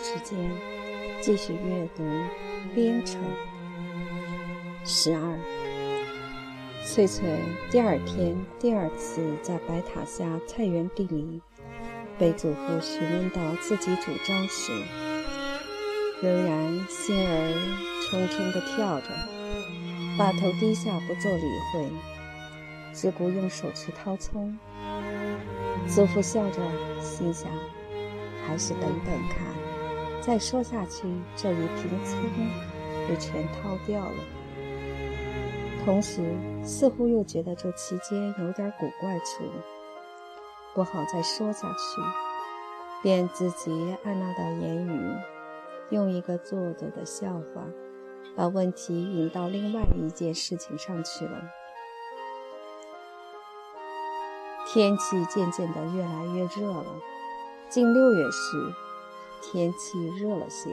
时间，继续阅读《编程》。十二，翠翠第二天第二次在白塔下菜园地里被祖父询问到自己主张时，仍然心儿冲冲地跳着，把头低下不做理会，只顾用手去掏葱。祖父笑着，心想。还是等等看，再说下去，这一瓶葱就全掏掉了。同时，似乎又觉得这期间有点古怪处，不好再说下去，便自己按捺到言语，用一个做作的笑话，把问题引到另外一件事情上去了。天气渐渐的越来越热了。近六月时，天气热了些。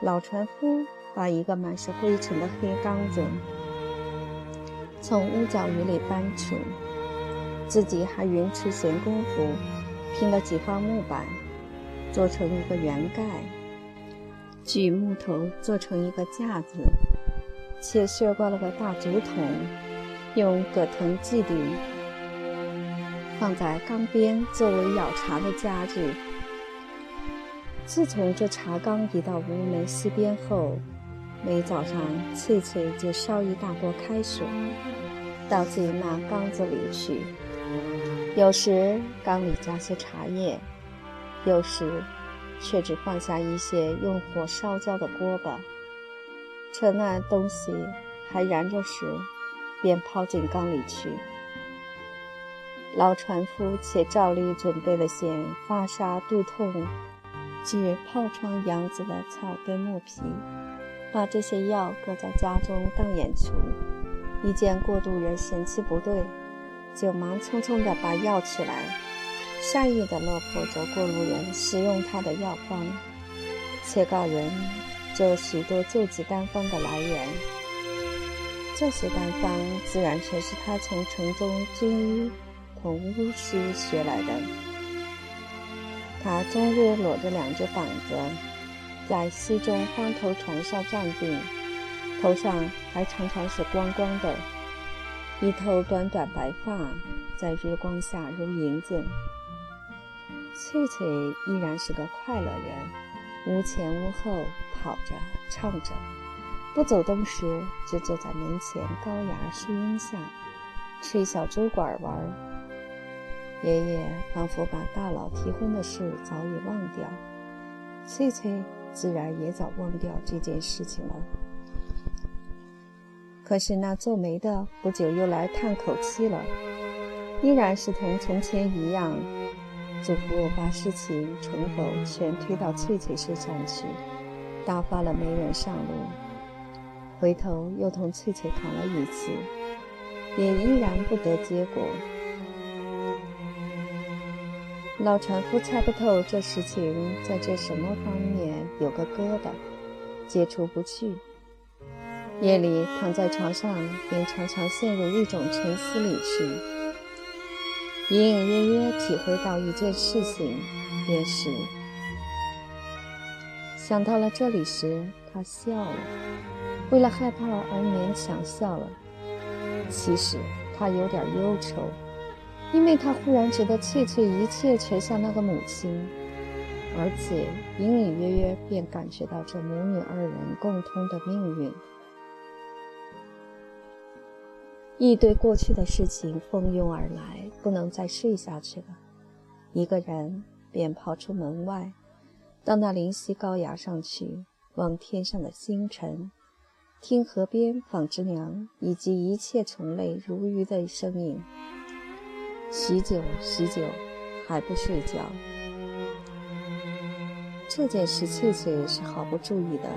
老船夫把一个满是灰尘的黑缸子从屋角雨里搬出，自己还匀出闲工夫，拼了几块木板，做成一个圆盖，锯木头做成一个架子，且削过了个大竹筒，用葛藤系顶。放在缸边作为舀茶的家具。自从这茶缸移到屋门西边后，每早上翠翠就烧一大锅开水，倒进那缸子里去。有时缸里加些茶叶，有时却只放下一些用火烧焦的锅巴。趁那东西还燃着时，便抛进缸里去。老船夫且照例准备了些发沙、肚痛、治疱疮痈子的草根木皮，把这些药搁在家中当眼除。一见过渡人神气不对，就忙匆匆地把药取来，善意地落破着过路人使用他的药方，且告人这许多救济单方的来源。这些单方自然全是他从城中军医。同巫师学来的，他终日裸着两只膀子，在溪中方头船上站定，头上还常常是光光的，一头短短白发在日光下如银子。翠翠依然是个快乐人，屋前屋后跑着唱着，不走动时就坐在门前高崖树荫下，吹小竹管玩。爷爷仿佛把大佬提婚的事早已忘掉，翠翠自然也早忘掉这件事情了。可是那做媒的不久又来叹口气了，依然是同从前一样，祖父把事情从头全推到翠翠身上去，打发了媒人上路，回头又同翠翠谈了一次，也依然不得结果。老船夫猜不透这事情在这什么方面有个疙瘩，解除不去。夜里躺在床上，便常常陷入一种沉思里去，隐隐约约体会到一件事情，便是想到了这里时，他笑了，为了害怕而勉强笑了。其实他有点忧愁。因为他忽然觉得切切一切全像那个母亲，而且隐隐约约便感觉到这母女二人共通的命运。一对过去的事情蜂拥而来，不能再睡下去了。一个人便跑出门外，到那灵溪高崖上去，望天上的星辰，听河边纺织娘以及一切虫类如鱼的声音。许久许久，还不睡觉。这件事，翠翠是毫不注意的。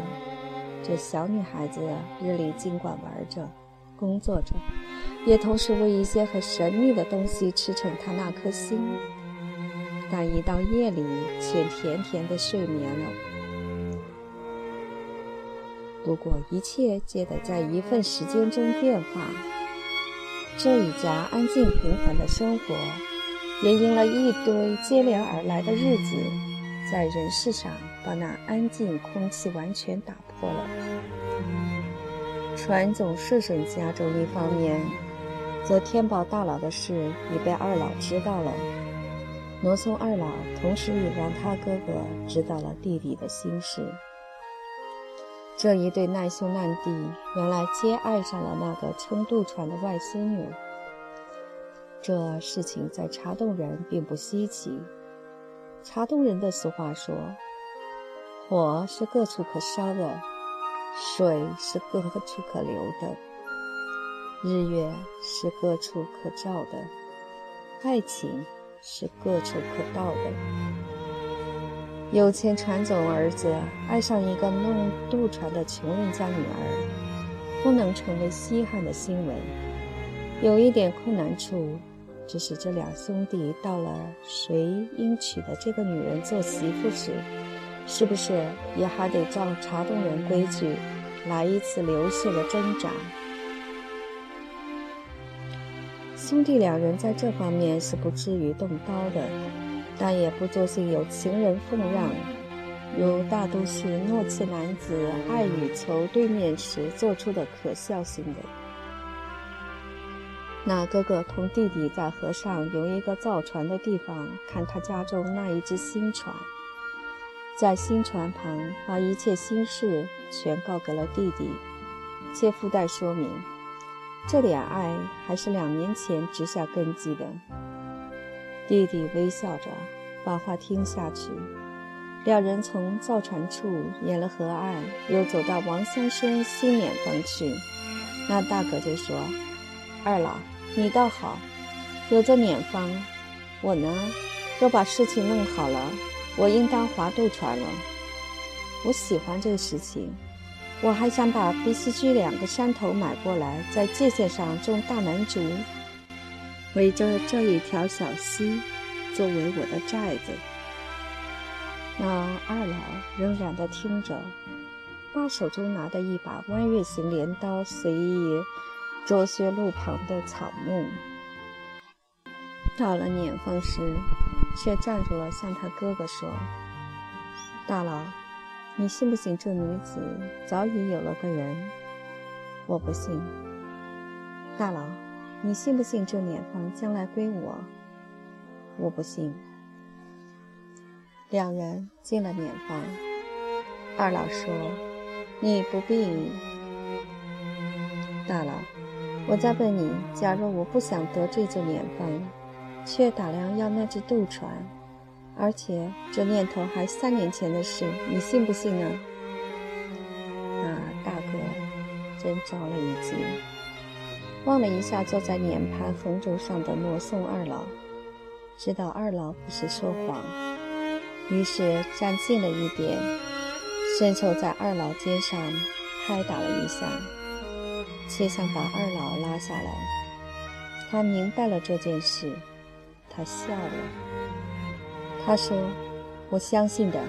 这小女孩子日里尽管玩着、工作着，也同时为一些很神秘的东西驰骋她那颗心。但一到夜里，却甜甜的睡眠了。不过，一切皆得在一份时间中变化。这一家安静平凡的生活，也因了一堆接连而来的日子，在人世上把那安静空气完全打破了。传总摄神家中一方面，则天宝大佬的事已被二老知道了。罗松二老同时也让他哥哥知道了弟弟的心事。这一对难兄难弟，原来皆爱上了那个撑渡船的外孙女。这事情在茶洞人并不稀奇。茶洞人的俗话说：“火是各处可烧的，水是各处可流的，日月是各处可照的，爱情是各处可到的。”有钱船总儿子爱上一个弄渡船的穷人家女儿，不能成为稀罕的新闻。有一点困难处。只是这两兄弟到了谁应娶的这个女人做媳妇时，是不是也还得照茶洞人规矩来一次流血的挣扎？兄弟两人在这方面是不至于动刀的，但也不做些有情人奉让，如大都市诺气男子爱与求对面时做出的可笑行为。那哥哥同弟弟在河上有一个造船的地方，看他家中那一只新船，在新船旁把一切心事全告给了弟弟，且附带说明，这恋爱还是两年前植下根基的。弟弟微笑着把话听下去。两人从造船处沿了河岸，又走到王乡生新碾坊去。那大哥就说：“二老。”你倒好，有这碾方，我呢，若把事情弄好了，我应当划渡船了。我喜欢这个事情，我还想把碧溪居两个山头买过来，在界限上种大楠竹，围着这一条小溪，作为我的寨子。那二老仍然的听着，把手中拿的一把弯月形镰刀随意。捉削路旁的草木，到了年峰时，却站住了，向他哥哥说：“大佬，你信不信这女子早已有了个人？我不信。大佬，你信不信这碾房将来归我？我不信。”两人进了碾房，二老说：“你不必。”大佬。我再问你：假如我不想得罪这碾房，却打量要那只渡船，而且这念头还三年前的事，你信不信呢？那大哥真着了一惊，望了一下坐在碾盘横轴上的罗宋二老，知道二老不是说谎，于是站近了一点，伸手在二老肩上拍打了一下。却想把二老拉下来。他明白了这件事，他笑了。他说：“我相信的，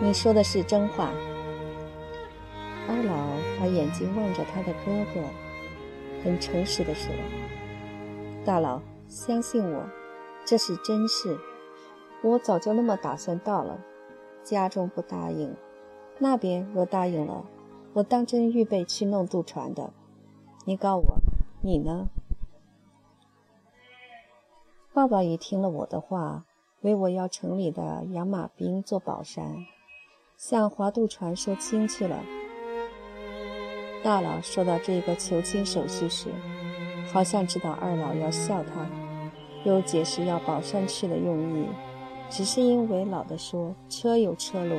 你说的是真话。”二老把眼睛望着他的哥哥，很诚实的说：“大佬，相信我，这是真事。我早就那么打算到了。家中不答应，那边若答应了，我当真预备去弄渡船的。”你告我，你呢？爸爸也听了我的话，为我要城里的养马兵做保山，向华渡船说亲去了。大佬说到这个求亲手续时，好像知道二老要笑他，又解释要保山去的用意，只是因为老的说车有车路，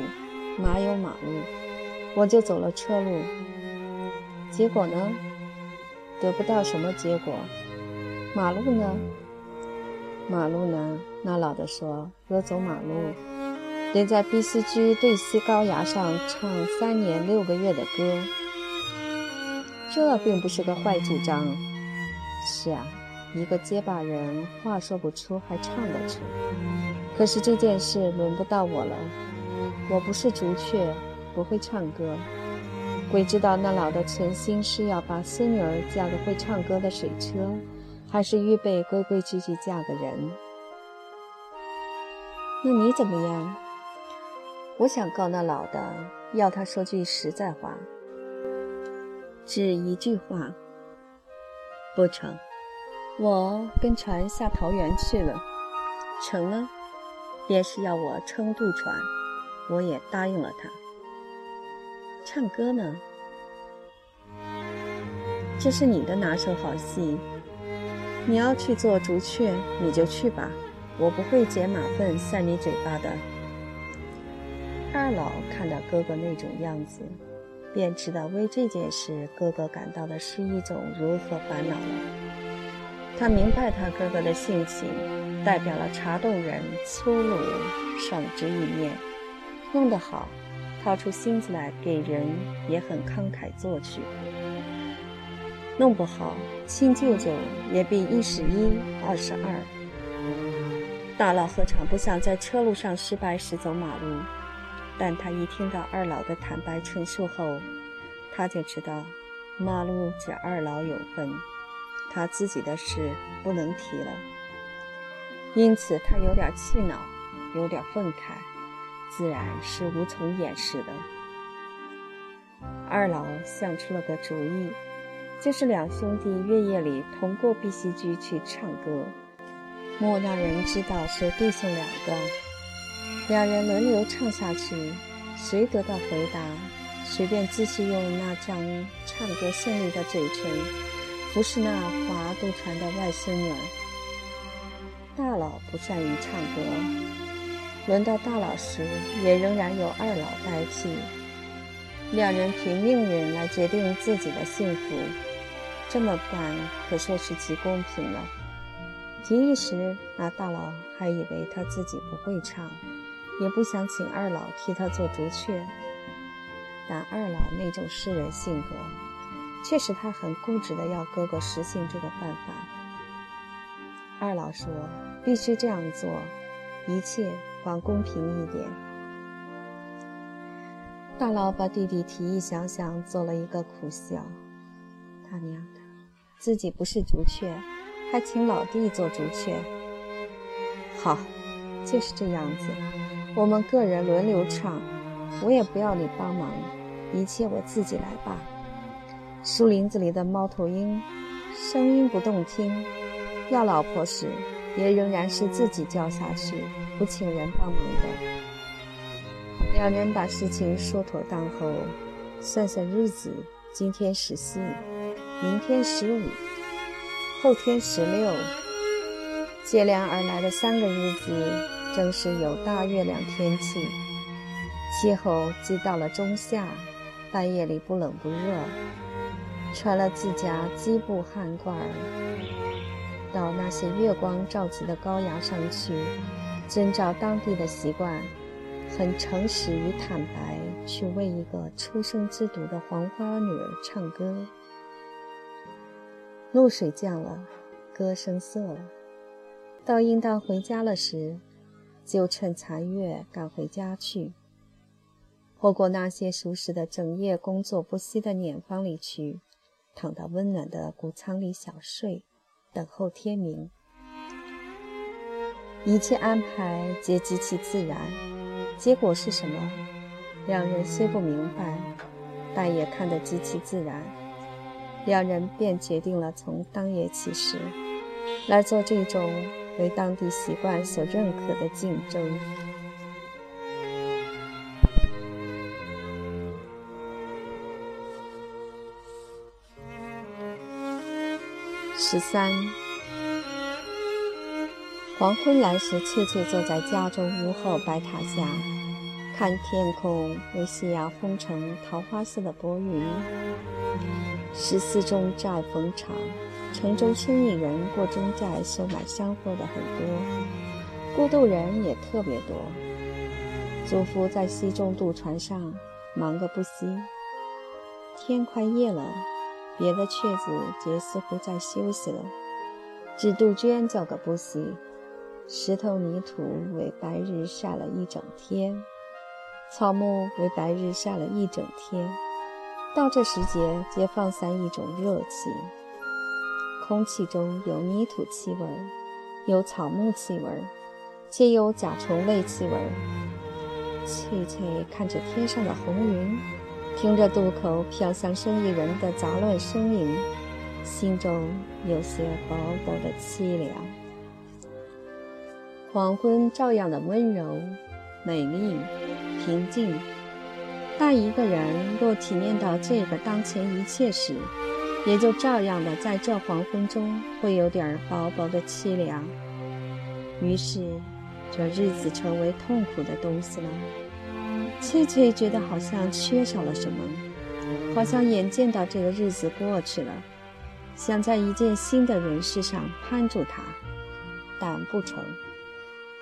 马有马路，我就走了车路。结果呢？得不到什么结果，马路呢？马路呢？那老的说，若走马路，得在碧溪居对西高崖上唱三年六个月的歌。这并不是个坏主张。是啊，一个结巴人话说不出，还唱得出。可是这件事轮不到我了，我不是竹雀，不会唱歌。鬼知道那老的存心是要把孙女儿嫁个会唱歌的水车，还是预备规规矩矩嫁个人？那你怎么样？我想告那老的，要他说句实在话，只一句话，不成。我跟船下桃园去了，成了，便是要我撑渡船，我也答应了他。唱歌呢？这是你的拿手好戏，你要去做竹雀，你就去吧，我不会捡马粪塞你嘴巴的。二老看到哥哥那种样子，便知道为这件事哥哥感到的是一种如何烦恼了。他明白他哥哥的性情，代表了茶洞人粗鲁爽直一面，弄得好，掏出心子来给人也很慷慨作取；弄不好，亲舅舅也必一十一二十二。大佬何尝不想在车路上失败时走马路？但他一听到二老的坦白陈述后，他就知道，马路只二老有份。他自己的事不能提了，因此他有点气恼，有点愤慨，自然是无从掩饰的。二老想出了个主意，就是两兄弟月夜里同过碧溪居去唱歌，莫让人知道是弟兄两个，两人轮流唱下去，谁得到回答，随便继续用那张唱歌胜利的嘴唇。不是那划渡船的外孙女。大佬不善于唱歌，轮到大佬时，也仍然由二老代替。两人凭命运来决定自己的幸福，这么办可说是极公平了。提议时，那大佬还以为他自己不会唱，也不想请二老替他做竹雀。但二老那种诗人性格。确实，他很固执的要哥哥实行这个办法。二老说：“必须这样做，一切方公平一点。”大佬把弟弟提议想想，做了一个苦笑：“他娘的，自己不是竹雀，还请老弟做竹雀。好，就是这样子，我们个人轮流唱，我也不要你帮忙，一切我自己来吧。”树林子里的猫头鹰，声音不动听。要老婆时，也仍然是自己叫下去，不请人帮忙的。两人把事情说妥当后，算算日子：今天十四，明天十五，后天十六。接连而来的三个日子，正是有大月亮天气，气候即到了中夏，半夜里不冷不热。穿了自家基布汗褂儿，到那些月光照极的高崖上去，遵照当地的习惯，很诚实与坦白，去为一个出生之犊的黄花女儿唱歌。露水降了，歌声涩了，到应当回家了时，就趁残月赶回家去，或过那些熟识的整夜工作不息的碾坊里去。躺到温暖的谷仓里小睡，等候天明。一切安排皆极其自然，结果是什么？两人虽不明白，但也看得极其自然。两人便决定了从当夜起时，来做这种为当地习惯所认可的竞争。十三，黄昏来时，切切坐在家中屋后白塔下，看天空为夕阳封成桃花色的薄云。十四中寨逢场，城中生意人过中寨收买香货的很多，过渡人也特别多。祖父在西中渡船上忙个不息，天快夜了。别的雀子皆似乎在休息了，只杜鹃叫个不息。石头泥土为白日晒了一整天，草木为白日晒了一整天。到这时节，皆放散一种热气，空气中有泥土气味，有草木气味，且有甲虫类气味。翠翠看着天上的红云，听着渡口飘向生意人的杂乱声音，心中有些薄薄的凄凉。黄昏照样的温柔、美丽、平静。但一个人若体验到这个当前一切时，也就照样的在这黄昏中会有点薄薄的凄凉。于是，这日子成为痛苦的东西了。翠翠觉得好像缺少了什么，好像眼见到这个日子过去了，想在一件新的人事上攀住它，但不成，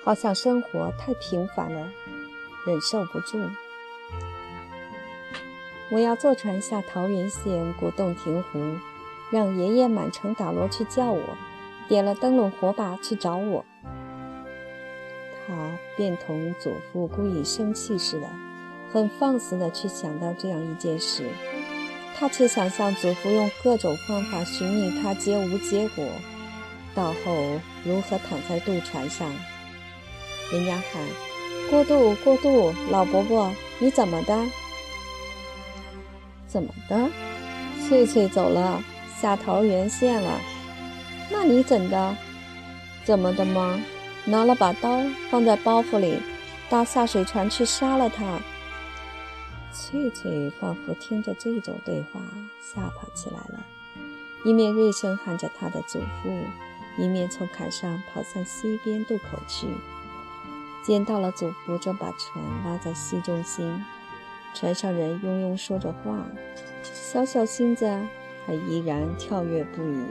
好像生活太平凡了，忍受不住。我要坐船下桃源县古洞亭湖，让爷爷满城打锣去叫我，点了灯笼火把去找我。他便同祖父故意生气似的，很放肆的去想到这样一件事。他却想象祖父用各种方法寻觅他，皆无结果。到后如何躺在渡船上？人家喊：“过渡，过渡，老伯伯，你怎么的？”怎么的？翠翠走了，下桃源县了。那你怎的？怎么的吗？拿了把刀放在包袱里，搭下水船去杀了他。翠翠仿佛听着这种对话，吓跑起来了，一面锐声喊着他的祖父，一面从坎上跑向西边渡口去。见到了祖父，正把船拉在溪中心。船上人庸庸说着话，小小心子还依然跳跃不已。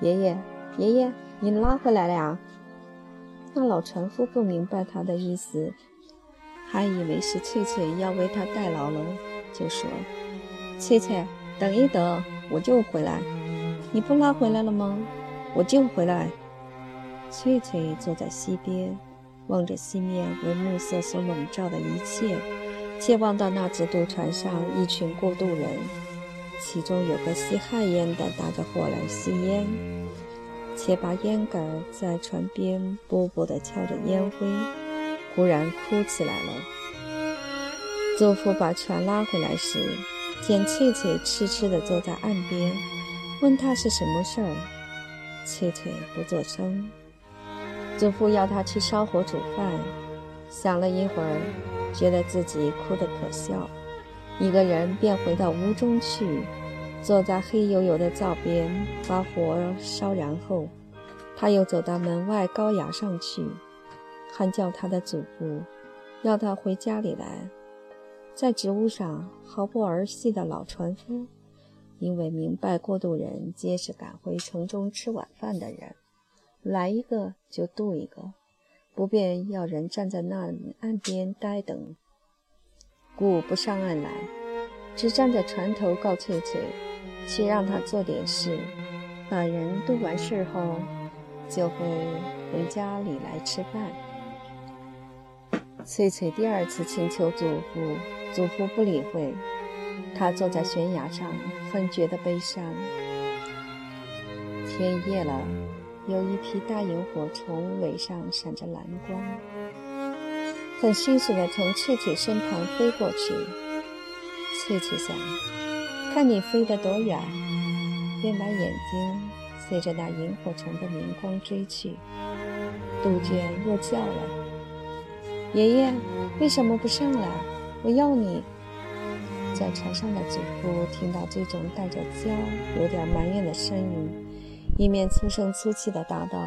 爷爷，爷爷，你拉回来了呀？那老船夫不明白他的意思，还以为是翠翠要为他代劳了，就说：“翠翠，等一等，我就回来。你不拉回来了吗？我就回来。”翠翠坐在溪边。望着西面为暮色所笼罩的一切，且望到那只渡船上一群过渡人，其中有个吸旱烟的打着火来吸烟，且把烟杆在船边啵啵地敲着烟灰，忽然哭起来了。祖父把船拉回来时，见翠翠痴痴地坐在岸边，问他是什么事儿，翠翠不作声。祖父要他去烧火煮饭，想了一会儿，觉得自己哭得可笑，一个人便回到屋中去，坐在黑黝黝的灶边，把火烧燃后，他又走到门外高崖上去，喊叫他的祖父，要他回家里来。在植物上毫不儿戏的老船夫，因为明白过渡人皆是赶回城中吃晚饭的人。来一个就渡一个，不便要人站在那岸边呆等，故不上岸来，只站在船头告翠翠，去让他做点事，把人渡完事后，就会回家里来吃饭。翠翠第二次请求祖父，祖父不理会，他坐在悬崖上，很觉得悲伤。天夜了。有一批大萤火虫尾上闪着蓝光，很迅速地从翠翠身旁飞过去。翠翠想，看你飞得多远，便把眼睛随着那萤火虫的明光追去。杜鹃又叫了：“爷爷，为什么不上来？我要你。”在船上的祖父听到这种带着娇、有点埋怨的声音。一面粗声粗气地答道：“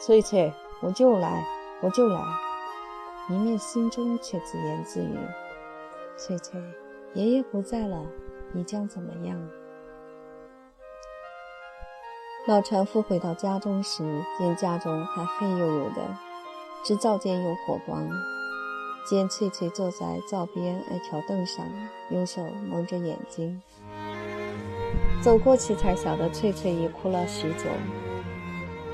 翠翠，我就来，我就来。”一面心中却自言自语：“翠翠，爷爷不在了，你将怎么样？”老船夫回到家中时，见家中还黑黝黝的，只灶间有火光。见翠翠坐在灶边矮条凳上，用手蒙着眼睛。走过去才晓得，翠翠已哭了许久。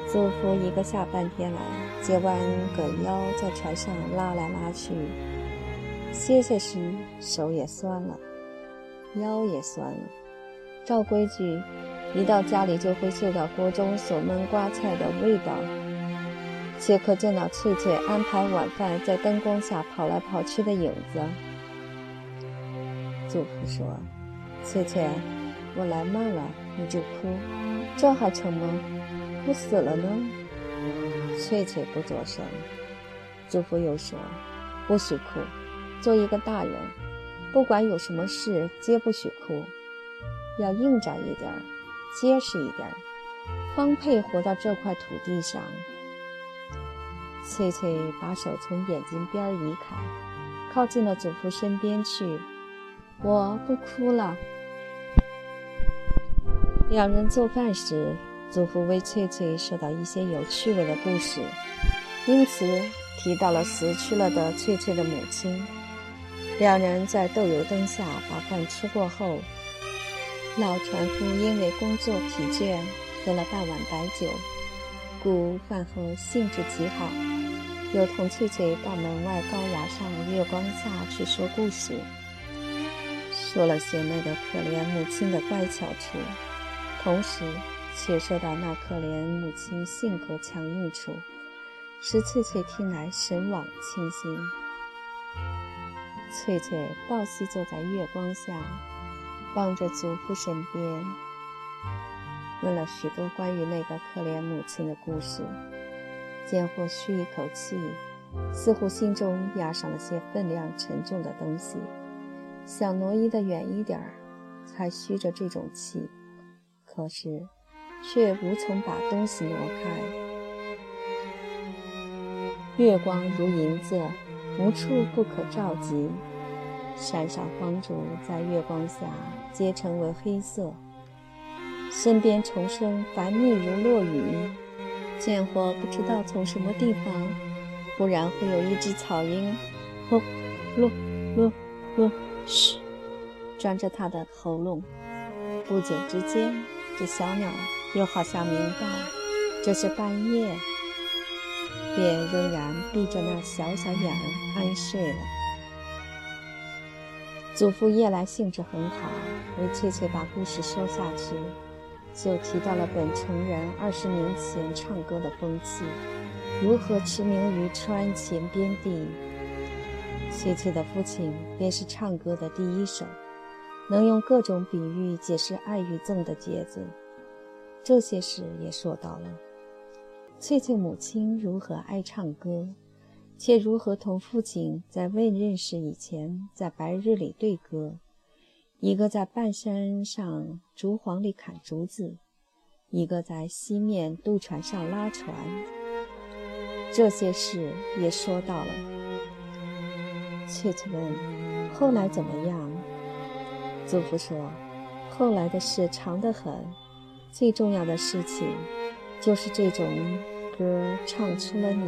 祖父一个下半天来，借弯个腰在船上拉来拉去，歇歇时手也酸了，腰也酸了。照规矩，一到家里就会嗅到锅中所焖瓜菜的味道。却可见到翠翠安排晚饭在灯光下跑来跑去的影子。祖父说：“翠翠，我来慢了你就哭，这还成吗？哭死了呢。”翠翠不作声。祖父又说：“不许哭，做一个大人，不管有什么事，皆不许哭，要硬长一点，结实一点，方配活到这块土地上。”翠翠把手从眼睛边移开，靠近了祖父身边去。我不哭了。两人做饭时，祖父为翠翠说到一些有趣味的故事，因此。提到了死去了的翠翠的母亲。两人在豆油灯下把饭吃过后，老船夫因为工作疲倦，喝了半碗白酒，故饭后兴致极好，又同翠翠到门外高崖上月光下去说故事，说了些那个可怜母亲的乖巧处，同时却说到那可怜母亲性格强硬处。使翠翠听来神往清新。翠翠抱膝坐在月光下，望着祖父身边，问了许多关于那个可怜母亲的故事。见或吁一口气，似乎心中压上了些分量沉重的东西，想挪移得远一点儿，才吁着这种气，可是却无从把东西挪开。月光如银子，无处不可照及。山上荒竹在月光下皆成为黑色。身边虫声繁密如落雨。见或不知道从什么地方，忽然会有一只草鹰，呼，噜，噜，噜，嘘，钻着他的喉咙。不久之间，这小鸟又好像明白这是半夜。便仍然闭着那小小眼儿安睡了。祖父夜来兴致很好，为翠翠把故事说下去，就提到了本城人二十年前唱歌的风气，如何驰名于川黔边地。翠翠的父亲便是唱歌的第一手，能用各种比喻解释爱与憎的节子。这些事也说到了。翠翠母亲如何爱唱歌，且如何同父亲在未认识以前在白日里对歌，一个在半山上竹篁里砍竹子，一个在西面渡船上拉船。这些事也说到了。翠翠问：“后来怎么样？”祖父说：“后来的事长得很，最重要的事情。”就是这种歌唱出了你。